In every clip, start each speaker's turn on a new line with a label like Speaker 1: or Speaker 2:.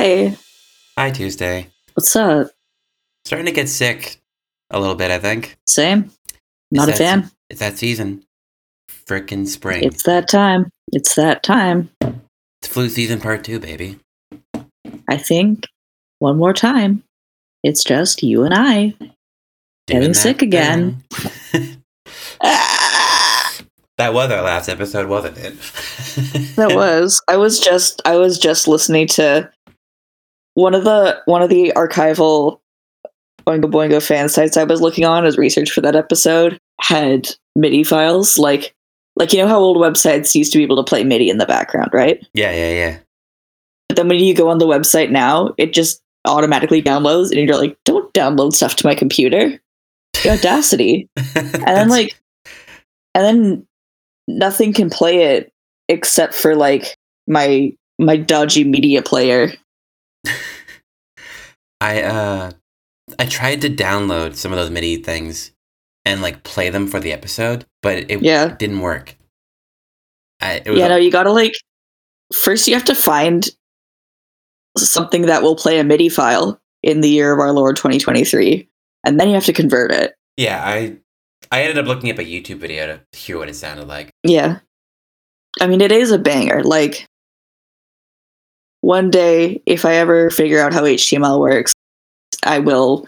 Speaker 1: Hi.
Speaker 2: Hi, Tuesday.
Speaker 1: What's up?
Speaker 2: Starting to get sick a little bit, I think.
Speaker 1: Same. Not a
Speaker 2: It's that-
Speaker 1: fan.
Speaker 2: It's that season. Frickin' spring.
Speaker 1: It's that time. It's that time.
Speaker 2: It's flu season part two, baby.
Speaker 1: I think one more time. It's just you and I. Getting sick again.
Speaker 2: That was our last episode, wasn't it?
Speaker 1: that was. I was just I was just listening to one of the one of the archival Oingo Boingo fan sites I was looking on as research for that episode had MIDI files like like you know how old websites used to be able to play MIDI in the background, right?
Speaker 2: yeah, yeah, yeah.
Speaker 1: But then when you go on the website now, it just automatically downloads, and you're like, "Don't download stuff to my computer." The audacity, and then like, and then nothing can play it except for like my my dodgy media player.
Speaker 2: I uh I tried to download some of those MIDI things and like play them for the episode, but it
Speaker 1: Yeah,
Speaker 2: didn't work. I, it was
Speaker 1: yeah. No, you gotta like first you have to find something that will play a MIDI file in the year of our Lord 2023, and then you have to convert it.
Speaker 2: yeah, I I ended up looking up a YouTube video to hear what it sounded like.
Speaker 1: Yeah. I mean, it is a banger. Like, one day, if I ever figure out how HTML works, I will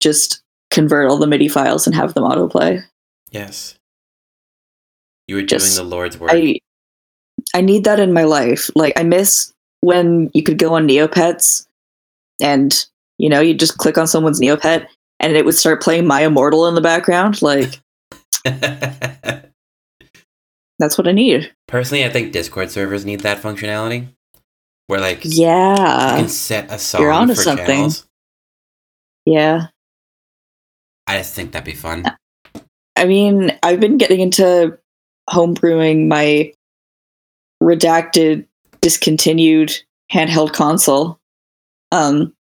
Speaker 1: just convert all the MIDI files and have them autoplay.
Speaker 2: Yes. You were
Speaker 1: Just-
Speaker 2: doing the Lord's work.
Speaker 1: I I need that in my life. Like, I miss when you could go on Neopets and, you know, you just click on someone's Neopet and it would start playing My Immortal in the background. Like, that's what I need.
Speaker 2: Personally, I think Discord servers need that functionality. Where like you
Speaker 1: Yeah.
Speaker 2: can set a song
Speaker 1: you're onto
Speaker 2: for
Speaker 1: something.
Speaker 2: channels.
Speaker 1: Yeah.
Speaker 2: I just think that'd be fun.
Speaker 1: I mean, I've been getting into homebrewing my redacted, discontinued handheld console. Um,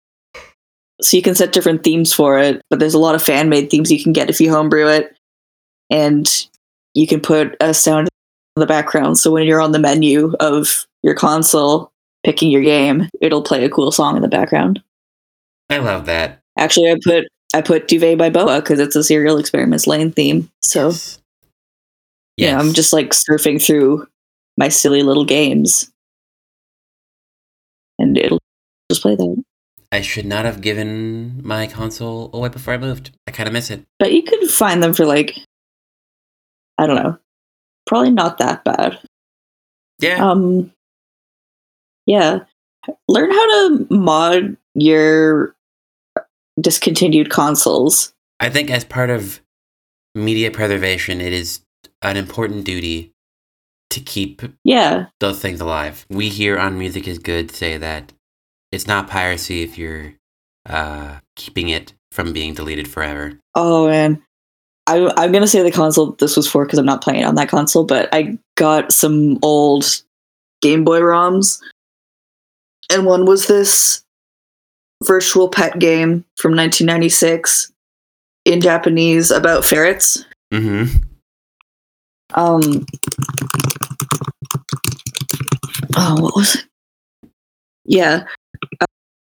Speaker 1: so you can set different themes for it, but there's a lot of fan made themes you can get if you homebrew it, and you can put a sound in the background. So when you're on the menu of your console picking your game, it'll play a cool song in the background.
Speaker 2: I love that.
Speaker 1: Actually, I put I put Duvet by Boa because it's a Serial Experiments Lain theme. So
Speaker 2: yes.
Speaker 1: yeah, I'm just like surfing through my silly little games, and it'll just play that.
Speaker 2: I should not have given my console away before I moved. I kind of miss it.
Speaker 1: But you could find them for like, I don't know, probably not that bad.
Speaker 2: Yeah.
Speaker 1: Um, yeah, learn how to mod your discontinued consoles.
Speaker 2: I think as part of media preservation, it is an important duty to keep
Speaker 1: Yeah,
Speaker 2: those things alive. We here on Music is Good say that it's not piracy if you're uh, keeping it from being deleted forever.
Speaker 1: Oh man, I, I'm gonna say the console this was for because I'm not playing on that console, but I got some old Game Boy ROMs, and one was this virtual pet game from 1996 in Japanese about ferrets.
Speaker 2: Mm-hmm.
Speaker 1: Um, oh, what was it? Yeah, uh,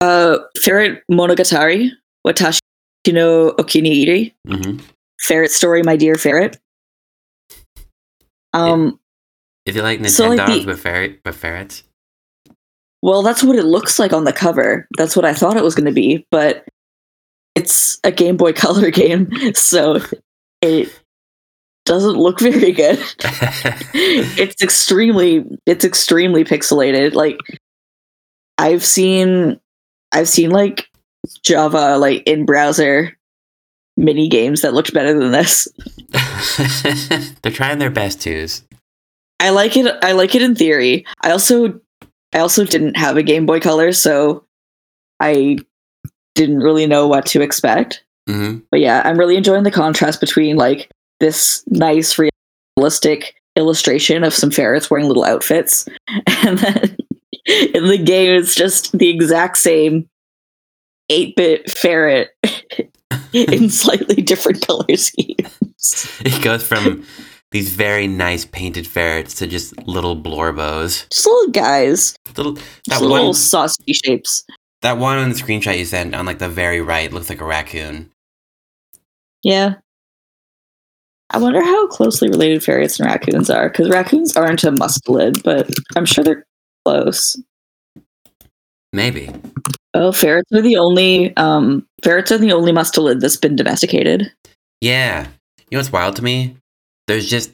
Speaker 1: uh, Ferret Monogatari, Watashi no Okiniiri.
Speaker 2: Mm-hmm.
Speaker 1: Ferret story, my dear ferret. Um,
Speaker 2: Is it like Nintendogs
Speaker 1: So, like, the-
Speaker 2: with ferret with ferrets?
Speaker 1: Well, that's what it looks like on the cover. That's what I thought it was going to be, but it's a Game Boy Color game, so it doesn't look very good. it's extremely, it's extremely pixelated. Like I've seen, I've seen like Java like in browser mini games that looked better than this.
Speaker 2: They're trying their best twos.
Speaker 1: I like it. I like it in theory. I also, I also didn't have a Game Boy Color, so I didn't really know what to expect.
Speaker 2: Mm-hmm.
Speaker 1: But yeah, I'm really enjoying the contrast between like this nice, realistic illustration of some ferrets wearing little outfits, and then in the game it's just the exact same 8-bit ferret in slightly different color schemes.
Speaker 2: It goes from these very nice painted ferrets to just little blorbos.
Speaker 1: Just little guys.
Speaker 2: Little
Speaker 1: Just
Speaker 2: that
Speaker 1: little
Speaker 2: one
Speaker 1: sausage shapes.
Speaker 2: that one on the screenshot you sent on like the very right looks like a raccoon.
Speaker 1: Yeah. I wonder how closely related ferrets and raccoons are, because raccoons aren't a mustelid, but I'm sure they're close.
Speaker 2: Maybe.
Speaker 1: Oh, ferrets are the only um ferrets are the only mustelid that's been domesticated.
Speaker 2: Yeah. You know what's wild to me? There's just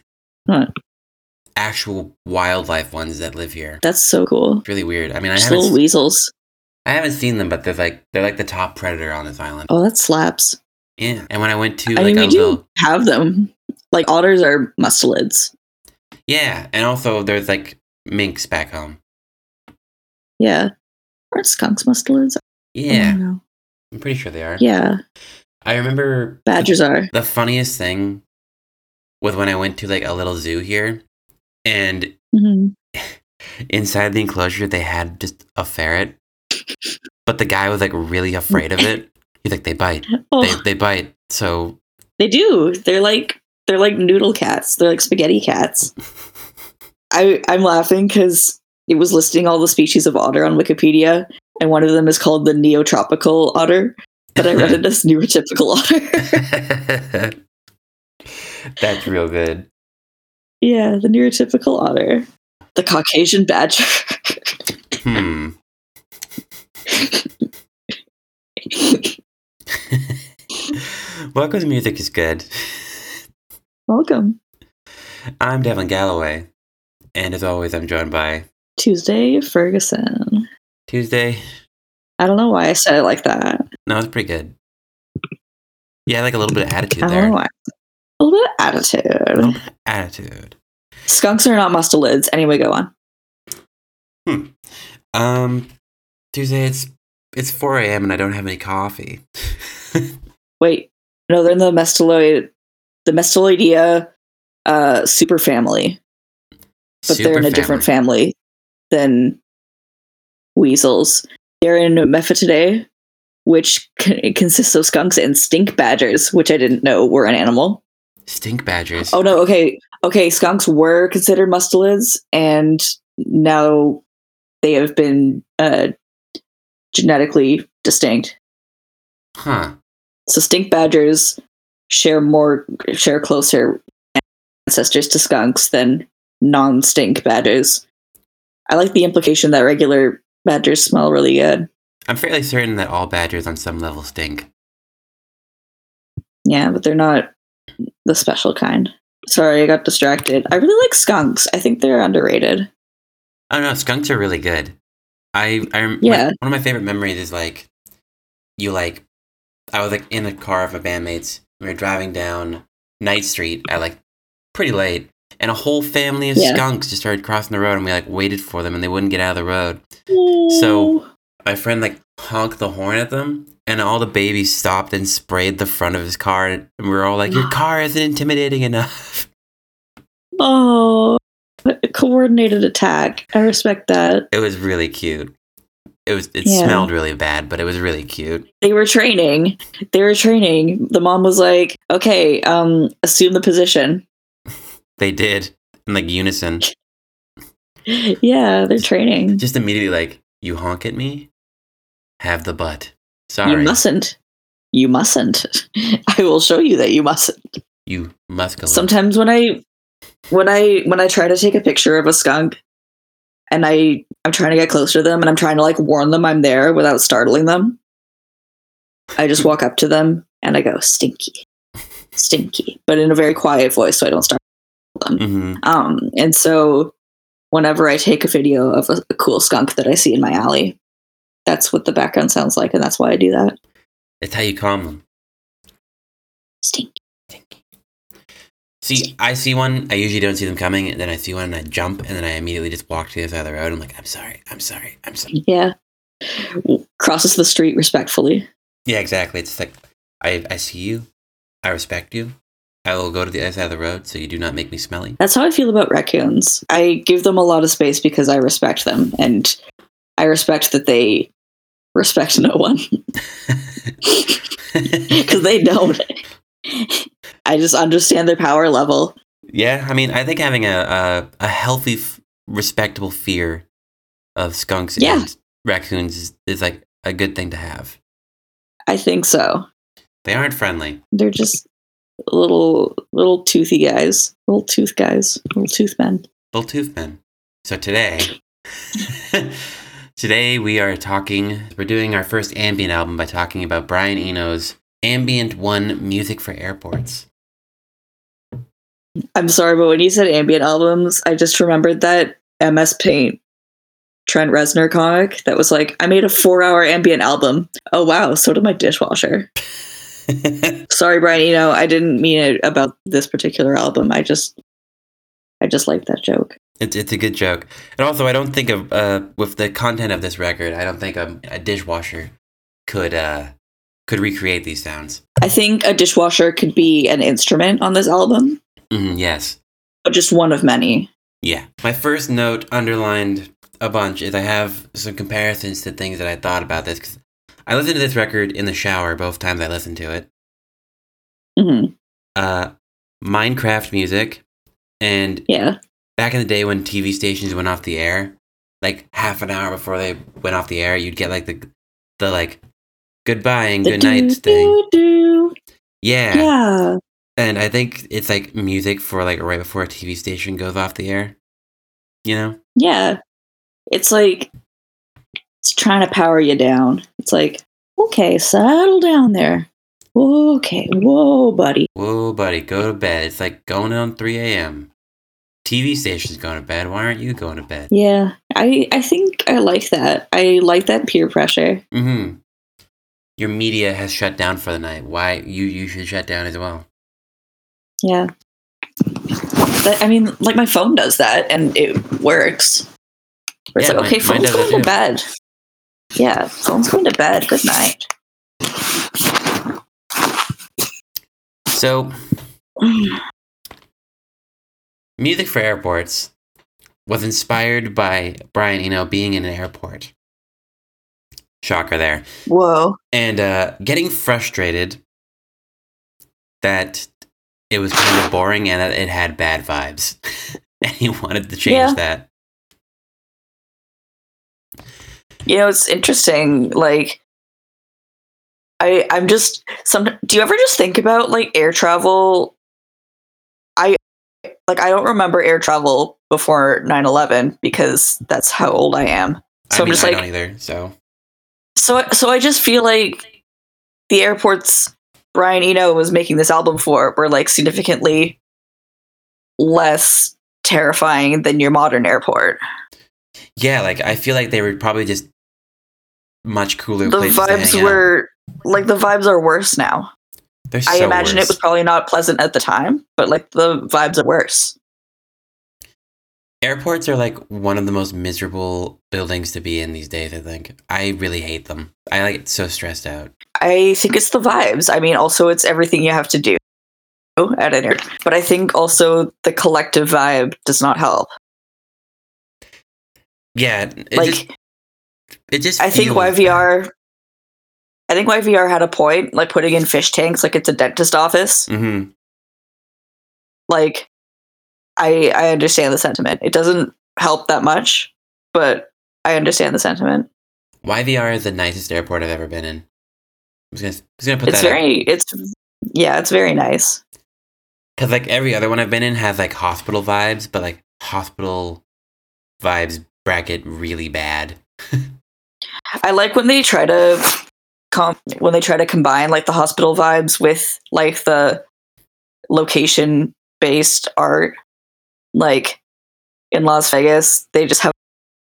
Speaker 2: actual wildlife ones that live here.
Speaker 1: That's so cool.
Speaker 2: It's really weird. I mean, I
Speaker 1: Just
Speaker 2: haven't
Speaker 1: little weasels.
Speaker 2: I haven't seen them, but they're like they're like the top predator on this island.
Speaker 1: Oh, that slaps.
Speaker 2: Yeah. And when I went to
Speaker 1: I
Speaker 2: like
Speaker 1: mean, we do
Speaker 2: little
Speaker 1: have them. Like otters are mustelids.
Speaker 2: Yeah, and also there's like minks back home.
Speaker 1: Yeah. Aren't skunks mustelids? I
Speaker 2: Yeah,
Speaker 1: don't know.
Speaker 2: I'm pretty sure they are.
Speaker 1: Yeah.
Speaker 2: I remember
Speaker 1: Badgers are.
Speaker 2: the funniest thing was when I went to like a little zoo here, and
Speaker 1: hmm
Speaker 2: inside the enclosure they had just a ferret, but the guy was like really afraid of it. He's like, they bite,
Speaker 1: Oh,
Speaker 2: they they bite. So
Speaker 1: they do. They're like they're like noodle cats. They're like spaghetti cats. I I'm laughing because it was listing all the species of otter on Wikipedia, and one of them is called the neotropical otter. But I read it as neurotypical otter.
Speaker 2: That's real good.
Speaker 1: yeah, the neurotypical otter. The Caucasian badger.
Speaker 2: Hmm. Welcome to Music is Good.
Speaker 1: Welcome.
Speaker 2: I'm Devin Galloway, and as always, I'm joined by
Speaker 1: Tuesday Ferguson.
Speaker 2: Tuesday.
Speaker 1: I don't know why I said it like that.
Speaker 2: No, it's pretty good. Yeah, like a little bit of attitude
Speaker 1: I don't
Speaker 2: there.
Speaker 1: A little
Speaker 2: A
Speaker 1: attitude.
Speaker 2: little attitude.
Speaker 1: Skunks are not mustelids. Anyway, go on. Hmm.
Speaker 2: Um, Tuesday, it's it's 4 a.m. and I don't have any coffee.
Speaker 1: Wait, no, they're in the Musteloid, the Musteloidea uh, superfamily, but they're in a different family than weasels. They're in Mephitidae, which c- consists of skunks and stink badgers, which I didn't know were an animal.
Speaker 2: Stink badgers.
Speaker 1: Oh no, okay, okay. Skunks were considered mustelids, and now they have been uh, genetically distinct.
Speaker 2: Huh.
Speaker 1: So stink badgers share more share closer ancestors to skunks than non-stink badgers. I like the implication that regular badgers smell really good.
Speaker 2: I'm fairly certain that all badgers on some level stink.
Speaker 1: Yeah, but they're not the special kind. Sorry, I got distracted. I really like skunks. I think they're underrated.
Speaker 2: Oh, I don't know. Skunks are really good. I, I
Speaker 1: Yeah.
Speaker 2: my- one of my favorite memories is like you like I was like in a car with my bandmates. We were driving down Night Street at like pretty late, and a whole family of
Speaker 1: Yeah.
Speaker 2: skunks just started crossing the road, and we like waited for them, and they wouldn't get out of the road.
Speaker 1: So
Speaker 2: My friend like honked the horn at them, and all the babies stopped and sprayed the front of his car, and we were all like, "Your car isn't intimidating enough."
Speaker 1: oh, a coordinated attack. I respect that.
Speaker 2: It was really cute. It was. It
Speaker 1: Yeah.
Speaker 2: smelled really bad, but it was really cute.
Speaker 1: They were training. They were training. The mom was like, "Okay, um, assume the position."
Speaker 2: They did in like unison.
Speaker 1: yeah, they're training.
Speaker 2: Just immediately like, "You honk at me, have the butt." Sorry,
Speaker 1: You mustn't. You mustn't. I will show you that you mustn't.
Speaker 2: You must go.
Speaker 1: Sometimes when I when I when I try to take a picture of a skunk and I I'm trying to get close to them and I'm trying to like warn them I'm there without startling them. I just walk up to them and I go stinky. Stinky, but in a very quiet voice so I don't startle them.
Speaker 2: hmm
Speaker 1: Um and so whenever I take a video of a, a cool skunk that I see in my alley, that's what the background sounds like and that's why I do that.
Speaker 2: It's how you calm them.
Speaker 1: Stinky.
Speaker 2: See, I see one. I usually don't see them coming, and then I see one, and I jump, and then I immediately just walk to the other side of the road. I'm like, I'm sorry, I'm sorry, I'm sorry.
Speaker 1: Yeah. Crosses the street respectfully.
Speaker 2: Yeah, exactly. It's like I, I see you, I respect you. I will go to the other side of the road, so you do not make me smelly.
Speaker 1: That's how I feel about raccoons. I give them a lot of space because I respect them and I respect that they respect no one because they don't. I just understand their power level
Speaker 2: Yeah, I mean, I think having a a, a healthy, f- respectable fear of skunks
Speaker 1: Yeah.
Speaker 2: and raccoons is, is like a good thing to have.
Speaker 1: I think so.
Speaker 2: They aren't friendly.
Speaker 1: They're just little little toothy guys, little tooth guys, little tooth men.
Speaker 2: Little tooth men. So today, today we are talking. We're doing our first ambient album by talking about Brian Eno's Ambient One Music for Airports.
Speaker 1: I'm sorry, but when you said ambient albums, I just remembered that MS Paint Trent Reznor comic that was like, I made a four hour ambient album. Oh wow, so did my dishwasher. Sorry, Brian, you know, I didn't mean it about this particular album. I just I just like that joke.
Speaker 2: It's it's a good joke, and also I don't think of uh with the content of this record, I don't think a, a dishwasher could uh could recreate these sounds.
Speaker 1: I think a dishwasher could be an instrument on this album,
Speaker 2: Mm, yes,
Speaker 1: but just one of many.
Speaker 2: yeah. My first note underlined a bunch is I have some comparisons to things that I thought about this. Cause I listened to this record in the shower both times I listened to it.
Speaker 1: hmm
Speaker 2: Uh, Minecraft music, and
Speaker 1: Yeah.
Speaker 2: back in the day when TV stations went off the air, like half an hour before they went off the air, you'd get like the the like goodbye and
Speaker 1: The
Speaker 2: good night thing.
Speaker 1: doo.
Speaker 2: Yeah.
Speaker 1: Yeah.
Speaker 2: And I think it's like music for like right before a TV station goes off the air. You know?
Speaker 1: Yeah. It's like it's trying to power you down. It's like, okay, settle down there. Okay, whoa, buddy.
Speaker 2: Whoa, buddy, go to bed. It's like going on 3 a.m. TV station's going to bed. Why aren't you going to bed?
Speaker 1: Yeah, I I think I like that. I like that peer pressure.
Speaker 2: Mm-hmm. Your media has shut down for the night. Why you you should shut down as well.
Speaker 1: Yeah. But, I mean, like my phone does that and it works. Where it's
Speaker 2: Yeah,
Speaker 1: like, okay,
Speaker 2: mine- mine
Speaker 1: phone's
Speaker 2: it
Speaker 1: going to bed. Yeah, phone's going to bed. Good night.
Speaker 2: So Music for Airports was inspired by Brian Eno being in an airport. Shocker there.
Speaker 1: Whoa.
Speaker 2: And uh, getting frustrated that it was kind of boring and that it had bad vibes. and he wanted to change
Speaker 1: Yeah.
Speaker 2: that.
Speaker 1: You know, it's interesting. Like, I I'm just some. Do you ever just think about like air travel? I like I don't remember air travel before 9-11 because that's how old I am. So
Speaker 2: I
Speaker 1: I'm
Speaker 2: mean,
Speaker 1: just
Speaker 2: I
Speaker 1: like,
Speaker 2: don't either. So
Speaker 1: so I- so I just feel like the airports Brian Eno was making this album for were like significantly less terrifying than your modern airport.
Speaker 2: yeah, like I feel like they were probably just much cooler
Speaker 1: The vibes
Speaker 2: out.
Speaker 1: were like the vibes are worse now.
Speaker 2: They're
Speaker 1: I
Speaker 2: so
Speaker 1: imagine
Speaker 2: worse.
Speaker 1: it was probably not pleasant at the time, but like the vibes are worse.
Speaker 2: Airports are like one of the most miserable buildings to be in these days, I think. I really hate them. I like get so stressed out.
Speaker 1: I think it's the vibes. I mean, also it's everything you have to do at an airport. But I think also the collective vibe does not help.
Speaker 2: Yeah, it
Speaker 1: like
Speaker 2: just it just
Speaker 1: I think
Speaker 2: feels bad.
Speaker 1: I think YVR had a point, like putting in fish tanks like it's a dentist office.
Speaker 2: Mhm.
Speaker 1: Like I I understand the sentiment. It doesn't help that much, but I understand the sentiment.
Speaker 2: YVR is the nicest airport I've ever been in. I was gonna, I was gonna put
Speaker 1: It's
Speaker 2: that
Speaker 1: very it's yeah, it's very nice.
Speaker 2: because like every other one I've been in has like hospital vibes, but like hospital vibes bracket really bad.
Speaker 1: I like when they try to com- when they try to combine like the hospital vibes with like the location based art. Like in Las Vegas, they just have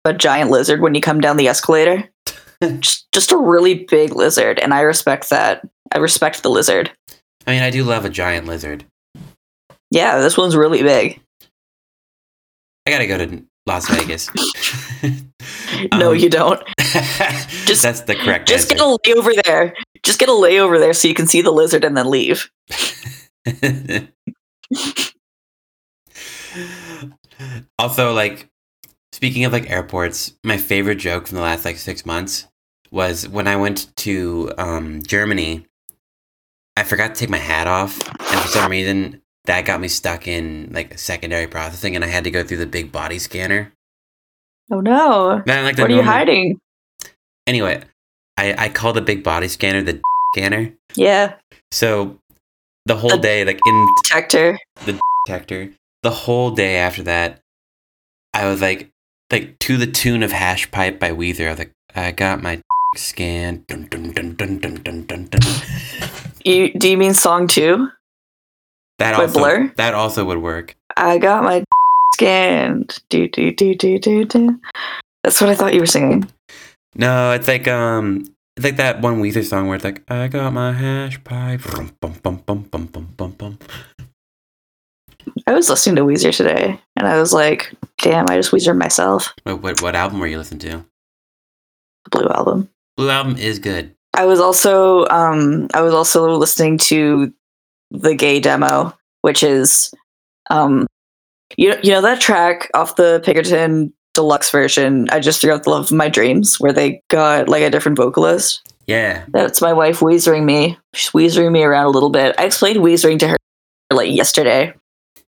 Speaker 1: a giant lizard when you come down the escalator. just, just a really big lizard, and I respect that. I respect the lizard.
Speaker 2: I mean, I do love a giant lizard.
Speaker 1: Yeah, this one's really big.
Speaker 2: I gotta go to Las Vegas.
Speaker 1: no,
Speaker 2: Um,
Speaker 1: you don't.
Speaker 2: just that's the correct
Speaker 1: Just get a layover there. Just get a layover there so you can see the lizard and then leave.
Speaker 2: also, like speaking of like airports, my favorite joke from the last like six months was when I went to um, Germany. I forgot to take my hat off, and for some reason, that got me stuck in like secondary processing, and I had to go through the big body scanner.
Speaker 1: Oh no.
Speaker 2: Man, like the
Speaker 1: What are you hiding?
Speaker 2: Anyway, I I call the big body scanner the scanner.
Speaker 1: Yeah.
Speaker 2: So the whole
Speaker 1: The-
Speaker 2: day, like in
Speaker 1: Detector.
Speaker 2: The detector, the whole day after that, I was like, like to the tune of "Hash Pipe" by Weezer. I was like, I got my scan. Dun, dun, dun, dun, dun, dun, dun, dun.
Speaker 1: You do you mean song two?
Speaker 2: That also
Speaker 1: Blur?
Speaker 2: that also would work.
Speaker 1: I got my scanned. Do do do do do do. That's what I thought you were singing.
Speaker 2: No, it's like um, it's like that one Weezer song where it's like, I got my hash pipe.
Speaker 1: I was listening to Weezer today, and I was like, "Damn, I just Weezer myself."
Speaker 2: What, what what album were you listening to?
Speaker 1: The Blue album.
Speaker 2: Blue album is good.
Speaker 1: I was also um I was also listening to the gay demo, which is um you you know that track off the Pinkerton deluxe version, I just threw out the love of my dreams, where they got like a different vocalist.
Speaker 2: Yeah.
Speaker 1: That's my wife weezering me. She's weezering me around a little bit. I explained weezering to her like yesterday.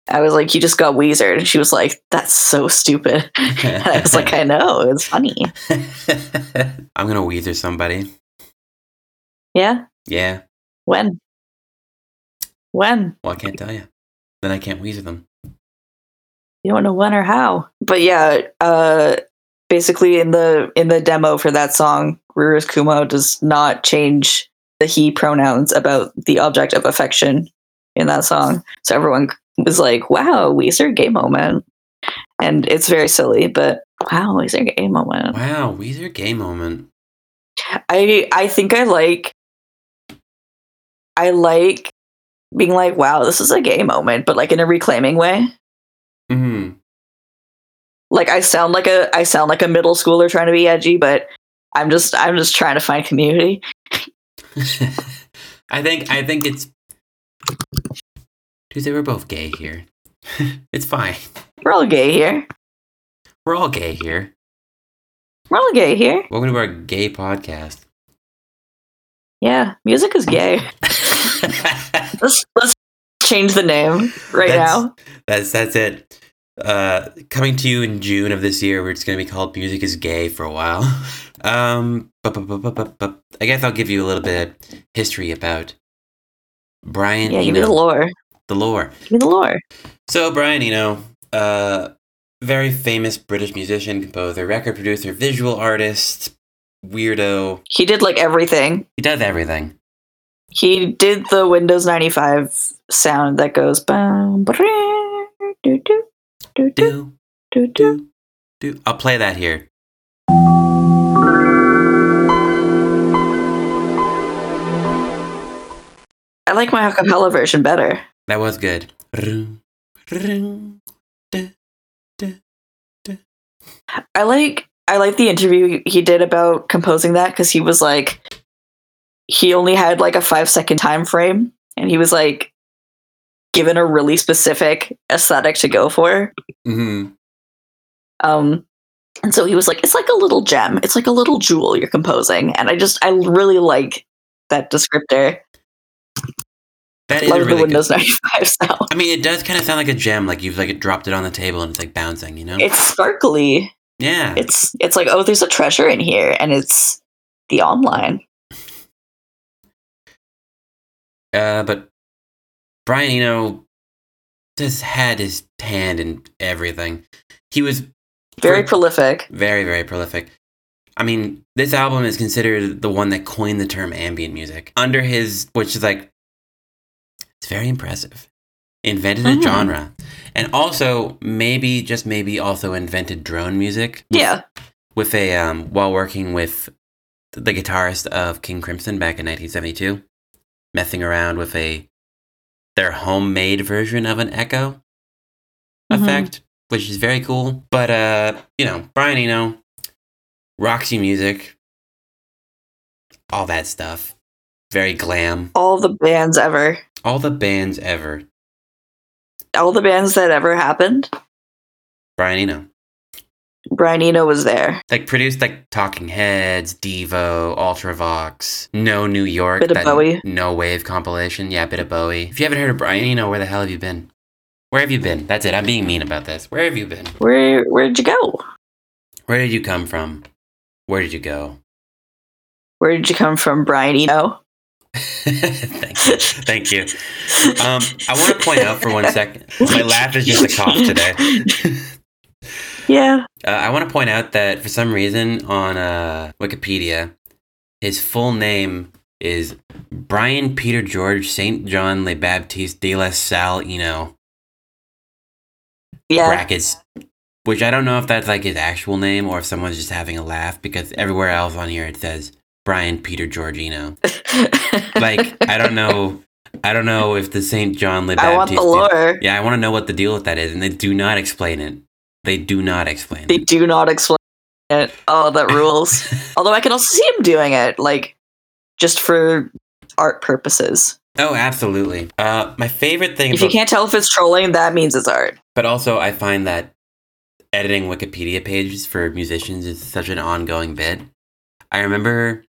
Speaker 1: I was like, "You just got weezered," and she was like, "That's so stupid." And I was like, "I know, it's funny."
Speaker 2: I'm gonna Weezer somebody.
Speaker 1: Yeah.
Speaker 2: Yeah.
Speaker 1: When? When?
Speaker 2: Well, I can't tell you. Then I can't Weezer them.
Speaker 1: you don't know when or how. But yeah, uh basically in the in the demo for that song, Rivers Cuomo does not change the he pronouns about the object of affection in that song. So everyone was like, Wow, Weezer gay moment. And it's very silly, but wow, Weezer gay moment.
Speaker 2: Wow, Weezer gay moment.
Speaker 1: I I think I like I like being like, wow, this is a gay moment, but like in a reclaiming way.
Speaker 2: hmm
Speaker 1: like I sound like a I sound like a middle schooler trying to be edgy, but I'm just I'm just trying to find community.
Speaker 2: I think I think it's Tuesday. We're both gay here. it's fine.
Speaker 1: We're all gay here.
Speaker 2: We're all gay here.
Speaker 1: We're all gay here.
Speaker 2: Welcome to our gay podcast.
Speaker 1: Yeah, music is gay. Let's let's change the name right
Speaker 2: That's-
Speaker 1: now.
Speaker 2: That's that's it. Uh, coming to you in June of this year, where it's going to be called "Music Is Gay" for a while. Um, but, but, but, but, but, I guess I'll give you a little bit of history about Brian
Speaker 1: Yeah, give me the lore.
Speaker 2: the lore.
Speaker 1: Give me the lore.
Speaker 2: So Brian Eno, uh, very famous British musician, composer, record producer, visual artist, weirdo.
Speaker 1: He did like everything.
Speaker 2: He does everything.
Speaker 1: He did the Windows 95 sound that goes bum, ba-dee, doo, doo, doo, doo,
Speaker 2: Do
Speaker 1: doo, doo.
Speaker 2: do do. I'll play that here.
Speaker 1: I like my acapella version better.
Speaker 2: That was good. Ring, ring, duh, duh.
Speaker 1: I like I like the interview he did about composing that because he was like he only had like a five second time frame and he was like given a really specific aesthetic to go for.
Speaker 2: Mhm.
Speaker 1: Um and so he was like, it's like a little gem. It's like a little jewel you're composing. And I just I really like that descriptor.
Speaker 2: That is
Speaker 1: Love
Speaker 2: a
Speaker 1: the
Speaker 2: really
Speaker 1: Windows
Speaker 2: good.
Speaker 1: 95 sound.
Speaker 2: I mean, it does kind of sound like a gem, like you've like dropped it on the table and it's like bouncing, you know?
Speaker 1: It's sparkly.
Speaker 2: Yeah.
Speaker 1: It's it's like, oh, there's a treasure in here, and it's the online.
Speaker 2: Uh, but Brian Eno just had his hand in everything. He was
Speaker 1: Very prolific.
Speaker 2: very, very prolific. I mean, this album is considered the one that coined the term ambient music. Under his, which is like, it's very impressive. Invented a
Speaker 1: Mhm.
Speaker 2: genre. And also, maybe, just maybe, also invented drone music. with-
Speaker 1: Yeah.
Speaker 2: With a, um, while working with the guitarist of King Crimson back in 1972, messing around with a, their homemade version of an echo
Speaker 1: Mhm.
Speaker 2: effect, which is very cool. But uh, you know, Brian Eno, Roxy Music, all that stuff. Very glam.
Speaker 1: All the bands ever.
Speaker 2: All the bands ever.
Speaker 1: All the bands that ever happened.
Speaker 2: Brian Eno.
Speaker 1: Brian Eno was there.
Speaker 2: Like produced like Talking Heads, Devo, Ultravox, No New York,
Speaker 1: Bit of Bowie.
Speaker 2: No Wave compilation. Yeah, bit of Bowie. If you haven't heard of Brian Eno, where the hell have you been? Where have you been? That's it. I'm being mean about this. Where have you been?
Speaker 1: Where where'd you go?
Speaker 2: Where did you come from? Where did you go?
Speaker 1: Where did you come from, Brian Eno?
Speaker 2: Thank you. Thank you. Um, I want to point out for one second. My laugh is just a cough today.
Speaker 1: Yeah.
Speaker 2: Uh, I want to point out that for some reason on uh, Wikipedia, his full name is Brian Peter George Saint John Le Baptiste de la Salle Eno
Speaker 1: Yeah.
Speaker 2: brackets, which I don't know if that's like his actual name or if someone's just having a laugh because everywhere else on here it says Brian Peter George Eno. Like I don't know, I don't know if the Saint John Le
Speaker 1: I want the lore.
Speaker 2: Yeah, I want to know what the deal with that is, and they do not explain it. They do not explain
Speaker 1: They
Speaker 2: it.
Speaker 1: do not explain it. Oh, that rules. Although I can also see him doing it, like just for art purposes.
Speaker 2: Oh, absolutely. Uh, my favorite thing,
Speaker 1: If you can't tell if it's trolling, that means it's art.
Speaker 2: but also I find that editing Wikipedia pages for musicians is such an ongoing bit. I remember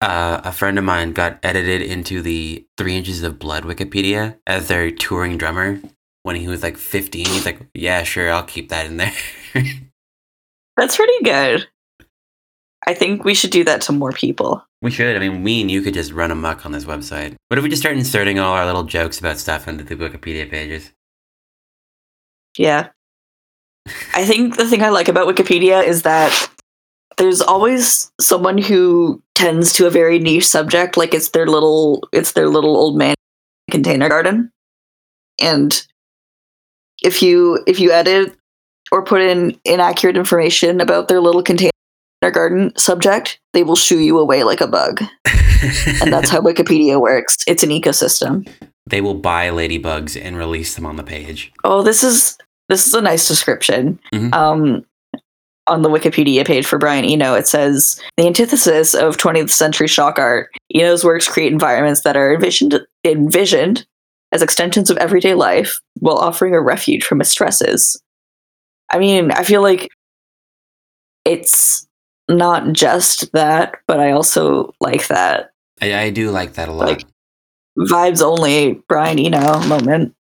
Speaker 2: uh, a friend of mine got edited into the Three Inches of Blood Wikipedia as their touring drummer when he was like 15. He's like, yeah, sure, I'll keep that in there.
Speaker 1: That's pretty good. I think we should do that to more people.
Speaker 2: we should. I mean, me and you could just run amok on this website. What if we just start inserting all our little jokes about stuff into the Wikipedia pages?
Speaker 1: Yeah. I think the thing I like about Wikipedia is that there's always someone who tends to a very niche subject, like it's their little it's their little old man container garden. And if you if you edit or put in inaccurate information about their little container garden subject, they will shoo you away like a bug. And that's how Wikipedia works. It's an ecosystem.
Speaker 2: they will buy ladybugs and release them on the page.
Speaker 1: Oh, this is this is a nice description.
Speaker 2: Mhm.
Speaker 1: Um, on the Wikipedia page for Brian Eno, it says the antithesis of 20th century shock art. Eno's works create environments that are envisioned envisioned as extensions of everyday life while offering a refuge from its stresses. I mean, I feel like it's not just that, but I also like that
Speaker 2: I, I do like that a lot.
Speaker 1: Like- vibes only Brian Eno moment.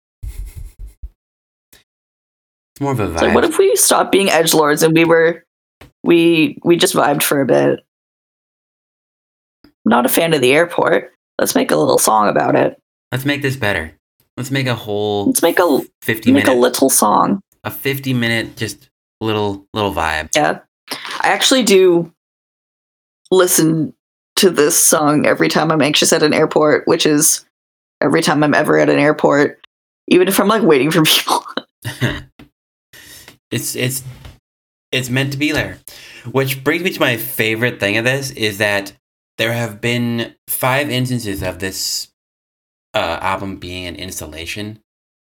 Speaker 2: More of a vibe.
Speaker 1: like, what if we stopped being edge lords and we were, we we just vibed for a bit? Not a fan of the airport. Let's make a little song about it.
Speaker 2: Let's make this better. Let's make a whole
Speaker 1: Let's make a
Speaker 2: 50
Speaker 1: make a
Speaker 2: minute
Speaker 1: little song.
Speaker 2: a 50 minute just little little vibe.
Speaker 1: Yeah, I actually do listen to this song every time I'm anxious at an airport, which is every time I'm ever at an airport, even if I'm like waiting for people.
Speaker 2: it's it's it's meant to be there. Which brings me to my favorite thing of this is that there have been five instances of this uh, album being an installation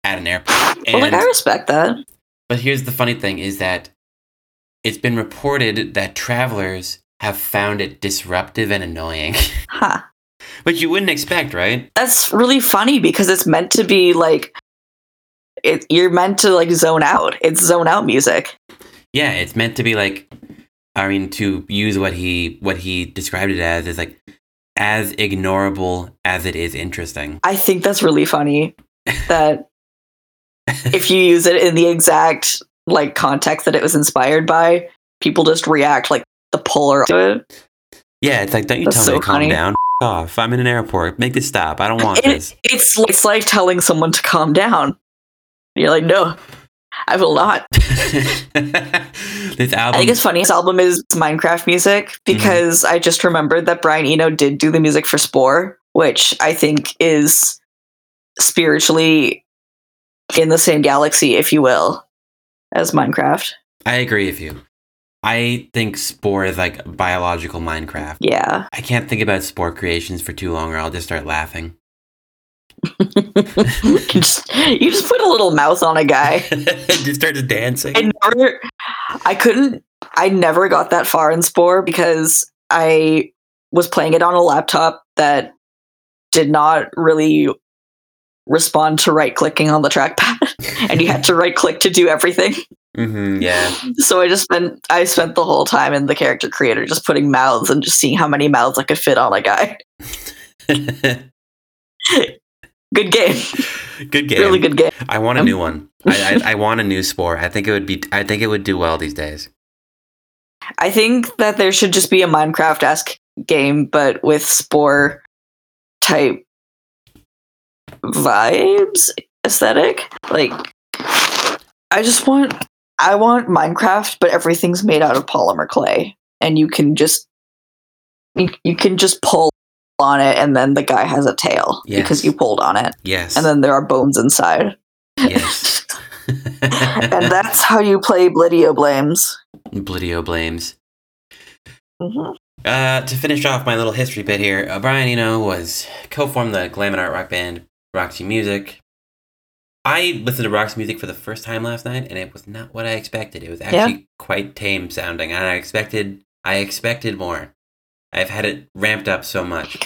Speaker 2: at an airport.
Speaker 1: well, like I respect that.
Speaker 2: But here's the funny thing is that it's been reported that travelers have found it disruptive and annoying.
Speaker 1: Huh.
Speaker 2: Which you wouldn't expect, right?
Speaker 1: That's really funny because it's meant to be like it you're meant to like zone out. It's zone out music.
Speaker 2: Yeah, it's meant to be like I mean to use what he what he described it as is like as ignorable as it is interesting.
Speaker 1: I think that's really funny that if you use it in the exact like context that it was inspired by, people just react like the polar to it.
Speaker 2: Yeah, it's like don't you
Speaker 1: That's
Speaker 2: tell
Speaker 1: so
Speaker 2: me to calm
Speaker 1: funny.
Speaker 2: down. F- off. I'm in an airport. Make this stop. I don't want
Speaker 1: It-
Speaker 2: this.
Speaker 1: It's it's like telling someone to calm down. You're like, no, I will not.
Speaker 2: this
Speaker 1: I think it's funny. This album is Minecraft music mm-hmm. because I just remembered that Brian Eno did do the music for Spore, which I think is spiritually in the same galaxy, if you will, as Minecraft.
Speaker 2: I agree with you. I think Spore is like biological Minecraft.
Speaker 1: Yeah.
Speaker 2: I can't think about Spore creations for too long or I'll just start laughing.
Speaker 1: you, just, you just put a little mouth on a guy.
Speaker 2: just started dancing.
Speaker 1: I never, I couldn't, I never got that far in Spore because I was playing it on a laptop that did not really respond to right clicking on the trackpad, and you had to right click to do everything.
Speaker 2: hmm yeah.
Speaker 1: So I just spent I spent the whole time in the character creator just putting mouths and just seeing how many mouths I could fit on a guy. Good game.
Speaker 2: good game.
Speaker 1: Really good game.
Speaker 2: I want a new um, one. I, I I want a new spore. I think it would be. I think it would do well these days.
Speaker 1: I think that there should just be a Minecraft esque game, but with spore type vibes, aesthetic. Like, I just want, I want Minecraft, but everything's made out of polymer clay, and you can just, you, you can just pull on it, and then the guy has a tail because you pulled on it,
Speaker 2: Yes.
Speaker 1: and then there are bones inside,
Speaker 2: yes.
Speaker 1: and that's how you play Blidio Blames.
Speaker 2: Blidio blames.
Speaker 1: Mhm.
Speaker 2: Uh, to finish off my little history bit here, uh, Brian Eno was co-formed the glam and art rock band Roxy Music. I listened to Roxy Music for the first time last night, and it was not what I expected. It was actually quite tame sounding, and I expected I expected more. I've had it ramped up so much,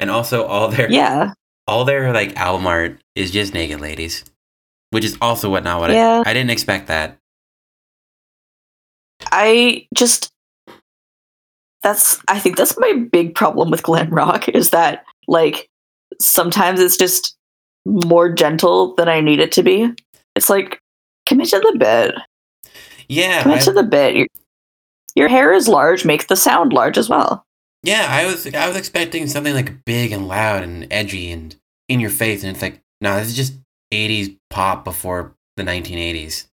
Speaker 2: and also all their
Speaker 1: Yeah,
Speaker 2: all their like album art is just naked ladies, which is also what not what
Speaker 1: Yeah.
Speaker 2: I I didn't expect that.
Speaker 1: I just that's I think that's my big problem with glam rock is that like sometimes it's just more gentle than I need it to be. It's like commit to the bit.
Speaker 2: Yeah,
Speaker 1: Commit
Speaker 2: I-
Speaker 1: to the bit. Your, your hair is large, make the sound large as well.
Speaker 2: Yeah, I was I was expecting something like big and loud and edgy and in your face, and it's like, no, this is just '80s pop before the 1980s.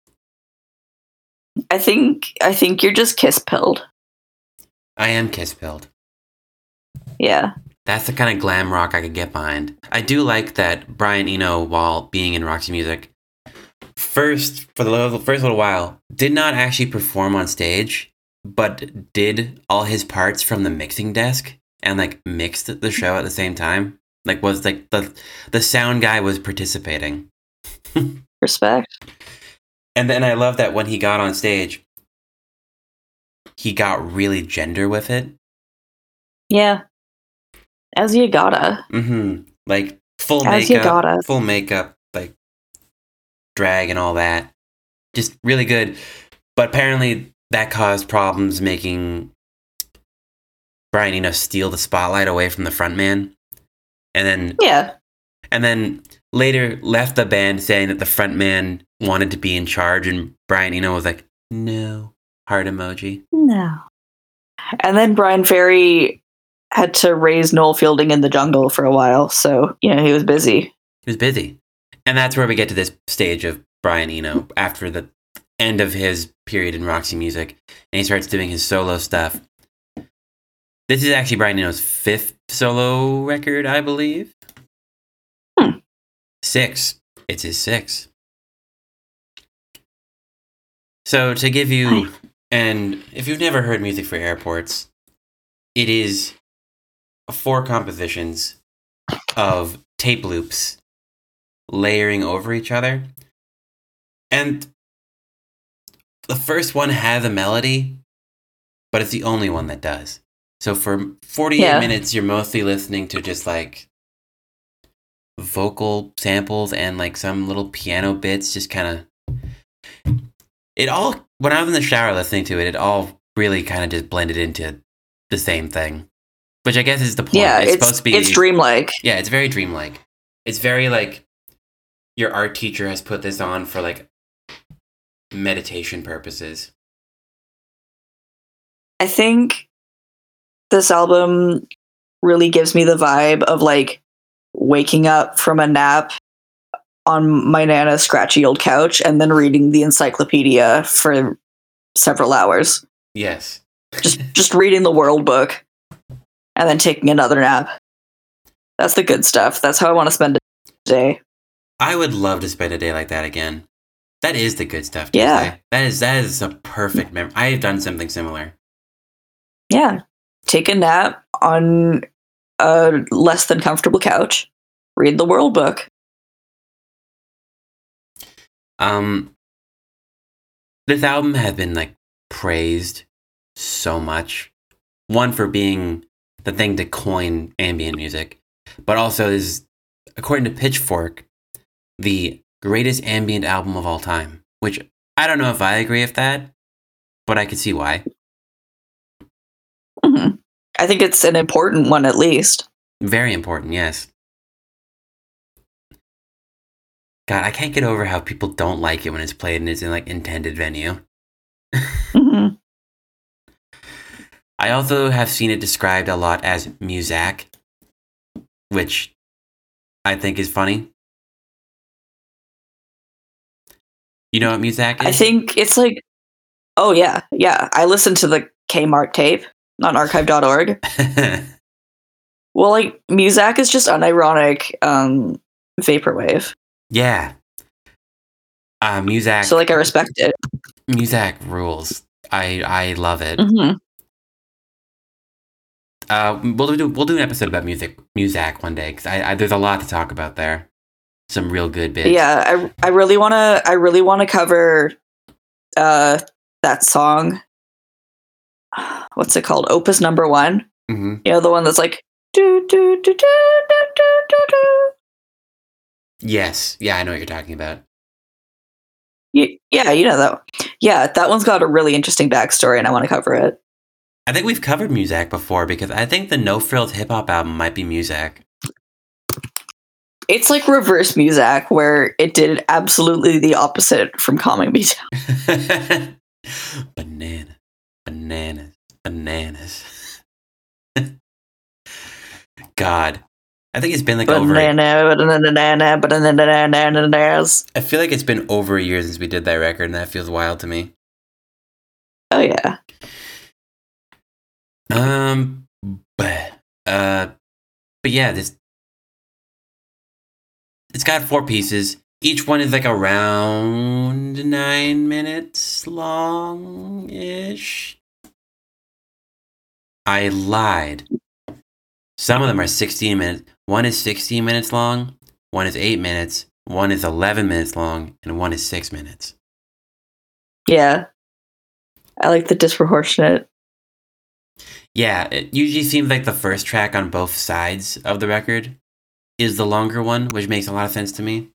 Speaker 1: I think I think you're just kiss pilled.
Speaker 2: I am kiss pilled.
Speaker 1: Yeah.
Speaker 2: That's the kind of glam rock I could get behind. I do like that Brian Eno, while being in Roxy Music, first for the little, first little while, did not actually perform on stage, but did all his parts from the mixing desk and like mixed the show at the same time. Like was like the the sound guy was participating.
Speaker 1: Respect.
Speaker 2: And then I love that when he got on stage, he got really gender with it.
Speaker 1: Yeah. As you gotta.
Speaker 2: Mm-hmm. Like full
Speaker 1: As you
Speaker 2: makeup,
Speaker 1: gotta.
Speaker 2: full makeup, like drag and all that. Just really good. But apparently that caused problems making Brian Eno steal the spotlight away from the front man. And then
Speaker 1: Yeah.
Speaker 2: and then later left the band saying that the front man wanted to be in charge and Brian Eno was like, No. Heart emoji.
Speaker 1: No. And then Bryan Ferry had to raise Noel Fielding in the jungle for a while, so you know he was busy.
Speaker 2: He was busy. And that's where we get to this stage of Brian Eno after the end of his period in Roxy Music. And he starts doing his solo stuff. This is actually Brian Eno's fifth solo record, I believe.
Speaker 1: Hmm.
Speaker 2: Six. It's his six. So to give you,
Speaker 1: Nice.
Speaker 2: and if you've never heard music for airports, it is four compositions of tape loops layering over each other. And the first one has a melody, but it's the only one that does. So for 48
Speaker 1: Yeah.
Speaker 2: minutes, you're mostly listening to just like vocal samples and like some little piano bits, just kind of. It all, when I was in the shower listening to it, it all really kind of just blended into the same thing. Which I guess is the point.
Speaker 1: Yeah,
Speaker 2: it's,
Speaker 1: it's
Speaker 2: supposed to be.
Speaker 1: it's dreamlike.
Speaker 2: Yeah, it's very dreamlike. It's very like your art teacher has put this on for like meditation purposes.
Speaker 1: I think this album really gives me the vibe of like waking up from a nap on my nana's scratchy old couch and then reading the encyclopedia for several hours.
Speaker 2: Yes.
Speaker 1: Just just reading the world book and then taking another nap. That's the good stuff. That's how I want to spend a day.
Speaker 2: I would love to spend a day like that again. That is the good stuff.
Speaker 1: Yeah.
Speaker 2: That is that is a perfect memory. I have done something similar.
Speaker 1: Yeah. Take a nap on a less than comfortable couch. Read the world book.
Speaker 2: Um this album has been like praised so much. One for being the thing to coin ambient music, but also is according to Pitchfork the greatest ambient album of all time, which I don't know if I agree with that, but I can see why.
Speaker 1: hmm I think it's an important one, at least.
Speaker 2: Very important, yes. God, I can't get over how people don't like it when it's played and it's in like intended venue.
Speaker 1: hmm
Speaker 2: I also have seen it described a lot as muzak, which I think is funny. You know what muzak is?
Speaker 1: I think it's like, oh yeah, yeah. I listened to the Kmart tape on archive.org. Well, like Muzak is just unironic um, vaporwave,
Speaker 2: yeah. Uh, muzak.
Speaker 1: so like I respect it.
Speaker 2: muzak rules. I I love it.
Speaker 1: hmm
Speaker 2: Uh, we'll do we'll do an episode about music muzak one day because I, I there's a lot to talk about there some real good bits.
Speaker 1: Yeah, I I really want to I really want to cover uh that song. What's it called? Opus number 1.
Speaker 2: Mm-hmm.
Speaker 1: You know the one that's like do do do do do do do.
Speaker 2: Yes. Yeah, I know what you're talking about.
Speaker 1: Yeah, you know that. One. Yeah, that one's got a really interesting backstory, and I want to cover it.
Speaker 2: I think we've covered Muzak before because I think the No Frills hip hop album might be Muzak.
Speaker 1: It's like reverse Muzak, where it did absolutely the opposite from calming me down.
Speaker 2: Banana, bananas, bananas. God, I think it's been like over.
Speaker 1: Banana, banana, banana, bananas.
Speaker 2: I feel like it's been over a year since we did that record, and that feels wild to me.
Speaker 1: Oh yeah.
Speaker 2: Um, but uh, but yeah, this it's got four pieces. Each one is like around nine minutes long ish. I lied. Some of them are 16 minutes. One is 16 minutes long, one is 8 minutes, one is 11 minutes long, and one is 6 minutes.
Speaker 1: Yeah. I like the disproportionate.
Speaker 2: Yeah, it usually seems like the first track on both sides of the record is the longer one, which makes a lot of sense to me.